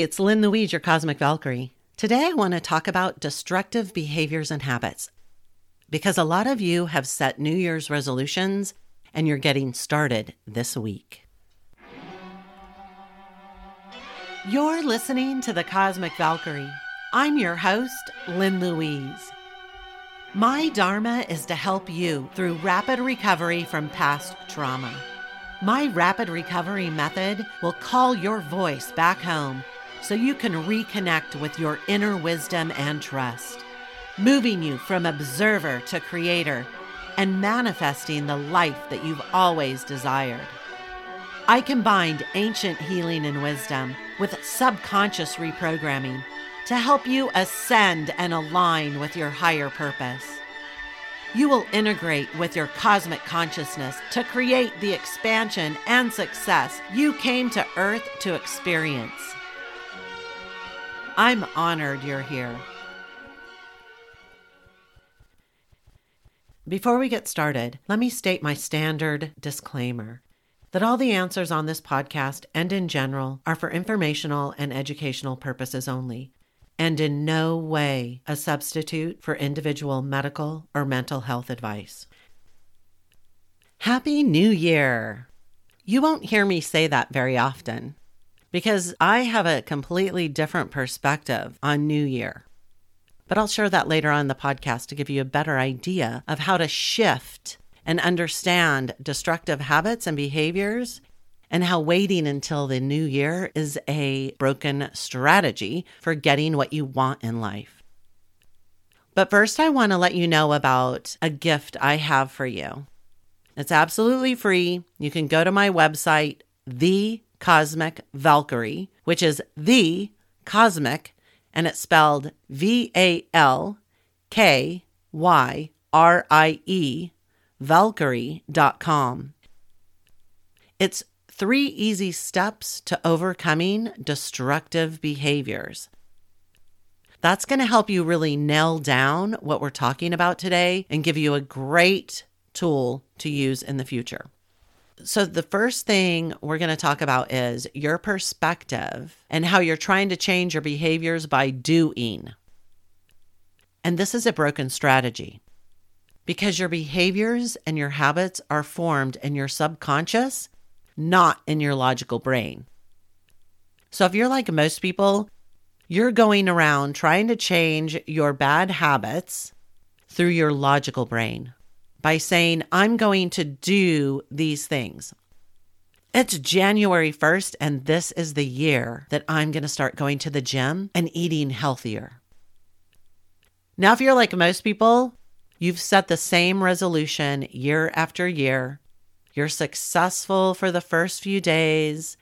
it's Lynn Louise, your Cosmic Valkyrie. Today I want to talk about destructive behaviors and habits because a lot of you have set New Year's resolutions and you're getting started this week. You're listening to the Cosmic Valkyrie. I'm your host, Lynn Louise. My Dharma is to help you through rapid recovery from past trauma. My rapid recovery method will call your voice back home so you can reconnect with your inner wisdom and trust, moving you from observer to creator and manifesting the life that you've always desired. I combined ancient healing and wisdom with subconscious reprogramming to help you ascend and align with your higher purpose. You will integrate with your cosmic consciousness to create the expansion and success you came to Earth to experience. I'm honored you're here. Before we get started, let me state my standard disclaimer that all the answers on this podcast and in general are for informational and educational purposes only, and in no way a substitute for individual medical or mental health advice. Happy New Year! You won't hear me say that very often because I have a completely different perspective on New Year. But I'll share that later on in the podcast to give you a better idea of how to shift and understand destructive habits and behaviors and how waiting until the new year is a broken strategy for getting what you want in life. But first, I want to let you know about a gift I have for you. It's absolutely free. You can go to my website, The Cosmic Valkyrie, which is The Cosmic, and it's spelled V A L K Y R I E, Valkyrie.com. It's three easy steps to overcoming destructive behaviors. That's going to help you really nail down what we're talking about today and give you a great tool to use in the future. So, the first thing we're going to talk about is your perspective and how you're trying to change your behaviors by doing. And this is a broken strategy because your behaviors and your habits are formed in your subconscious not in your logical brain. So if you're like most people, you're going around trying to change your bad habits through your logical brain by saying, I'm going to do these things. It's January 1st, and this is the year that I'm going to start going to the gym and eating healthier. Now, if you're like most people, you've set the same resolution year after year you're successful for the first few days.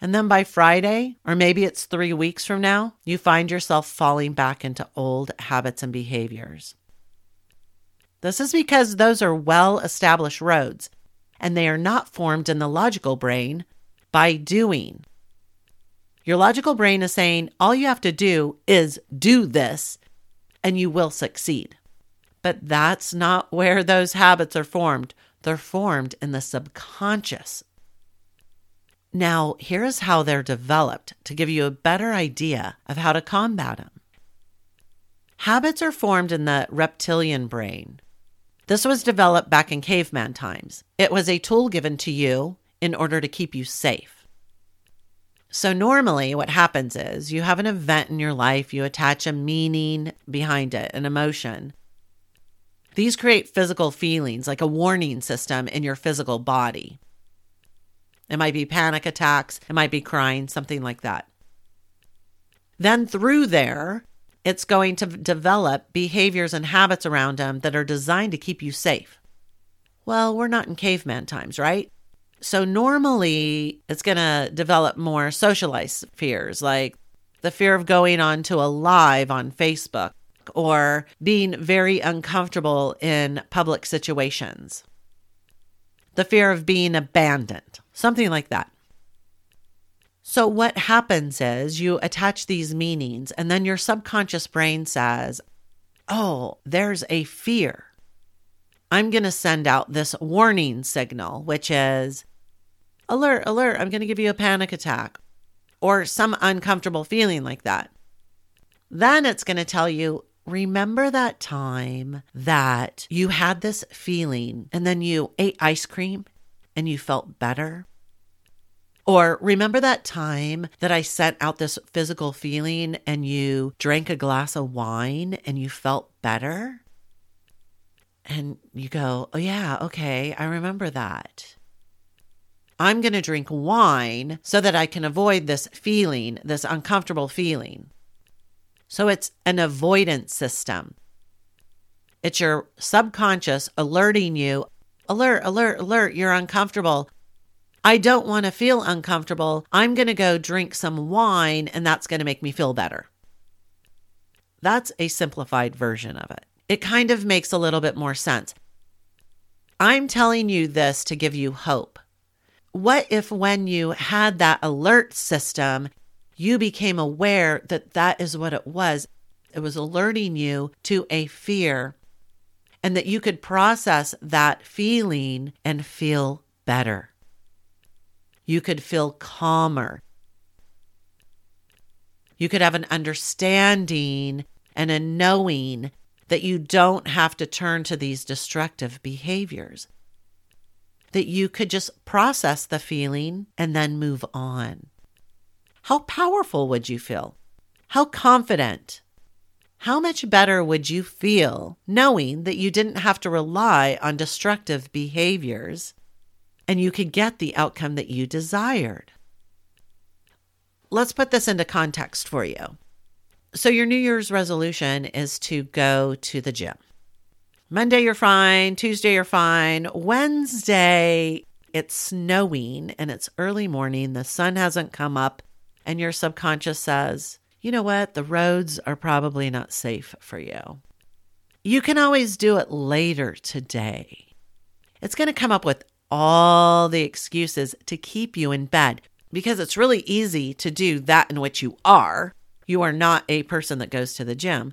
And then by Friday, or maybe it's three weeks from now, you find yourself falling back into old habits and behaviors. This is because those are well established roads and they are not formed in the logical brain by doing. Your logical brain is saying all you have to do is do this and you will succeed. But that's not where those habits are formed. They're formed in the subconscious. Now, here's how they're developed to give you a better idea of how to combat them. Habits are formed in the reptilian brain. This was developed back in caveman times. It was a tool given to you in order to keep you safe. So, normally, what happens is you have an event in your life, you attach a meaning behind it, an emotion, these create physical feelings like a warning system in your physical body. It might be panic attacks, it might be crying, something like that. Then through there, it's going to develop behaviors and habits around them that are designed to keep you safe. Well, we're not in caveman times, right? So normally it's going to develop more socialized fears like the fear of going on to a live on Facebook or being very uncomfortable in public situations. The fear of being abandoned, something like that. So, what happens is you attach these meanings, and then your subconscious brain says, Oh, there's a fear. I'm going to send out this warning signal, which is alert, alert, I'm going to give you a panic attack. or some uncomfortable feeling like that. Then it's going to tell you, remember that time that you had this feeling and then you ate ice cream and you felt better? Or remember that time that I sent out this physical feeling and you drank a glass of wine and you felt better? And you go, oh, yeah, okay, I remember that. I'm going to drink wine so that I can avoid this feeling, this uncomfortable feeling. So it's an avoidance system. It's your subconscious alerting you alert, alert, alert, you're uncomfortable. I don't want to feel uncomfortable. I'm going to go drink some wine and that's going to make me feel better. That's a simplified version of it. It kind of makes a little bit more sense. I'm telling you this to give you hope. What if, when you had that alert system, you became aware that that is what it was? It was alerting you to a fear and that you could process that feeling and feel better you could feel calmer. You could have an understanding and a knowing that you don't have to turn to these destructive behaviors. That you could just process the feeling and then move on. How powerful would you feel? How confident? How much better would you feel knowing that you didn't have to rely on destructive behaviors and you could get the outcome that you desired. Let's put this into context for you. So, your New Year's resolution is to go to the gym. Monday, you're fine. Tuesday, you're fine. Wednesday, it's snowing and it's early morning. The sun hasn't come up, and your subconscious says, you know what? The roads are probably not safe for you. You can always do it later today. It's going to come up with all the excuses to keep you in bed because it's really easy to do that in which you are. You are not a person that goes to the gym,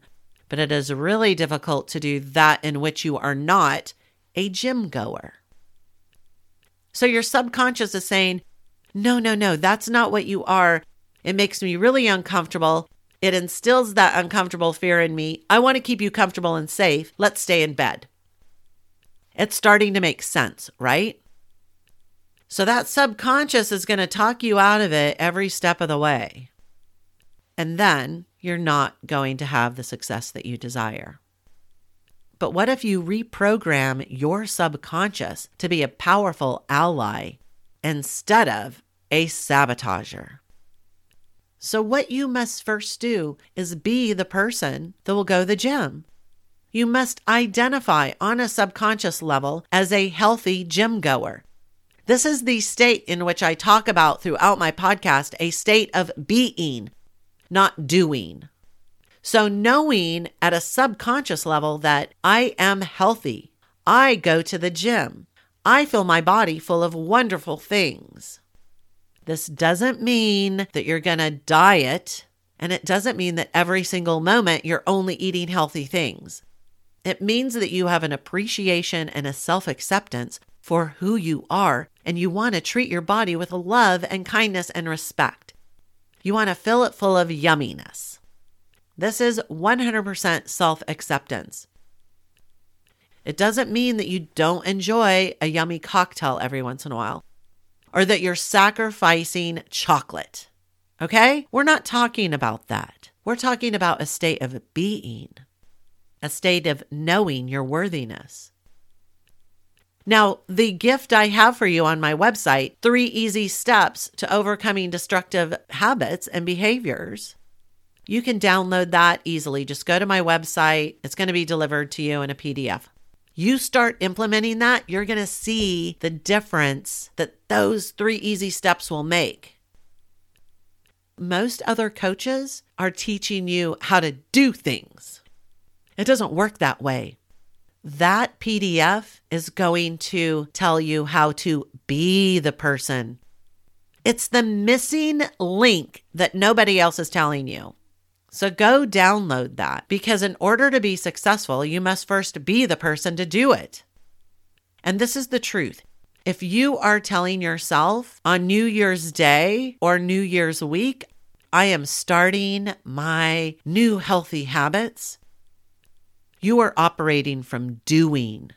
but it is really difficult to do that in which you are not a gym goer. So your subconscious is saying, no, no, no, that's not what you are. It makes me really uncomfortable. It instills that uncomfortable fear in me. I want to keep you comfortable and safe. Let's stay in bed. It's starting to make sense, right? So that subconscious is going to talk you out of it every step of the way. And then you're not going to have the success that you desire. But what if you reprogram your subconscious to be a powerful ally instead of a sabotager? So, what you must first do is be the person that will go to the gym. You must identify on a subconscious level as a healthy gym goer. This is the state in which I talk about throughout my podcast a state of being, not doing. So, knowing at a subconscious level that I am healthy, I go to the gym, I fill my body full of wonderful things. This doesn't mean that you're going to diet, and it doesn't mean that every single moment you're only eating healthy things. It means that you have an appreciation and a self acceptance for who you are, and you want to treat your body with love and kindness and respect. You want to fill it full of yumminess. This is 100% self acceptance. It doesn't mean that you don't enjoy a yummy cocktail every once in a while or that you're sacrificing chocolate. Okay? We're not talking about that. We're talking about a state of being, a state of knowing your worthiness. Now, the gift I have for you on my website, Three Easy Steps to Overcoming Destructive Habits and Behaviors. You can download that easily. Just go to my website. It's going to be delivered to you in a PDF. You start implementing that, you're going to see the difference that those three easy steps will make. Most other coaches are teaching you how to do things. It doesn't work that way that PDF is going to tell you how to be the person. It's the missing link that nobody else is telling you. So go download that because in order to be successful, you must first be the person to do it. And this is the truth If you are telling yourself on New Year's Day or New Year's week, I am starting my new healthy habits, you are operating from doing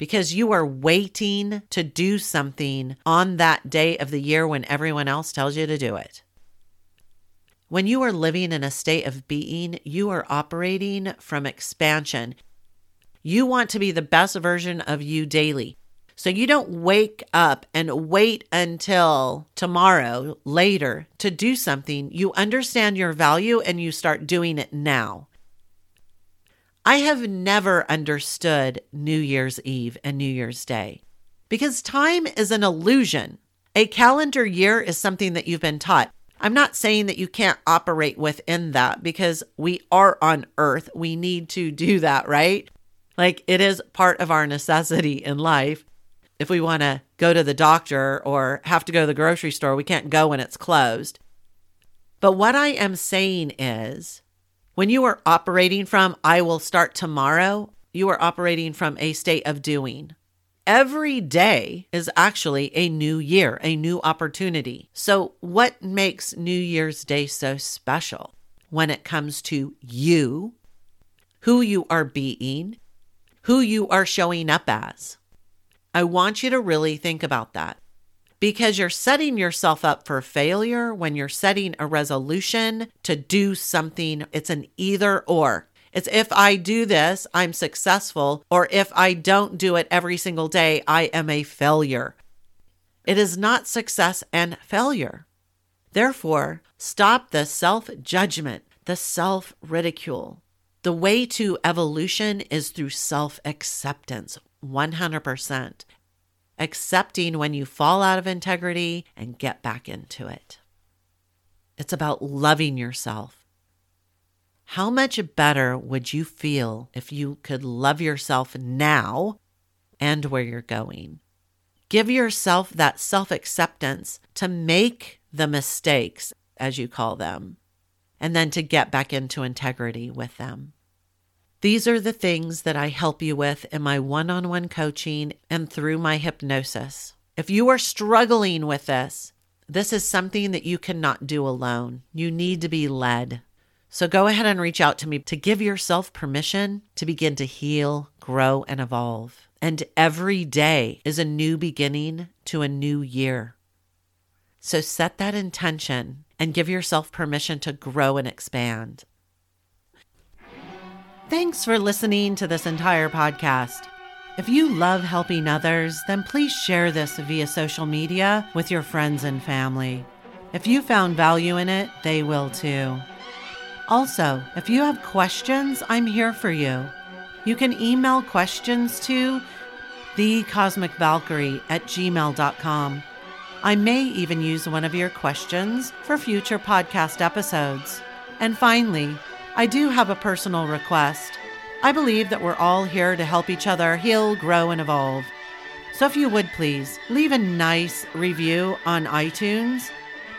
because you are waiting to do something on that day of the year when everyone else tells you to do it. When you are living in a state of being, you are operating from expansion. You want to be the best version of you daily. So you don't wake up and wait until tomorrow later to do something. You understand your value and you start doing it now. I have never understood New Year's Eve and New Year's Day because time is an illusion. A calendar year is something that you've been taught. I'm not saying that you can't operate within that because we are on earth. We need to do that, right? Like it is part of our necessity in life if we want to go to the doctor or have to go to the grocery store, we can't go when it's closed. But what I am saying is when you are operating from, I will start tomorrow, you are operating from a state of doing. Every day is actually a new year, a new opportunity. So, what makes New Year's Day so special when it comes to you, who you are being, who you are showing up as? I want you to really think about that because you're setting yourself up for failure when you're setting a resolution to do something. It's an either or. It's if I do this, I'm successful, or if I don't do it every single day, I am a failure. It is not success and failure. Therefore, stop the self judgment, the self ridicule. The way to evolution is through self acceptance. 100%. Accepting when you fall out of integrity and get back into it. It's about loving yourself. How much better would you feel if you could love yourself now and where you're going? Give yourself that self acceptance to make the mistakes, as you call them, and then to get back into integrity with them. These are the things that I help you with in my one on one coaching and through my hypnosis. If you are struggling with this, this is something that you cannot do alone. You need to be led. So go ahead and reach out to me to give yourself permission to begin to heal, grow, and evolve. And every day is a new beginning to a new year. So set that intention and give yourself permission to grow and expand. Thanks for listening to this entire podcast. If you love helping others, then please share this via social media with your friends and family. If you found value in it, they will too. Also, if you have questions, I'm here for you. You can email questions to thecosmicvalkyrie at gmail.com. I may even use one of your questions for future podcast episodes. And finally, I do have a personal request. I believe that we're all here to help each other heal, grow, and evolve. So if you would please leave a nice review on iTunes,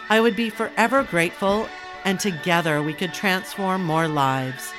I would be forever grateful, and together we could transform more lives.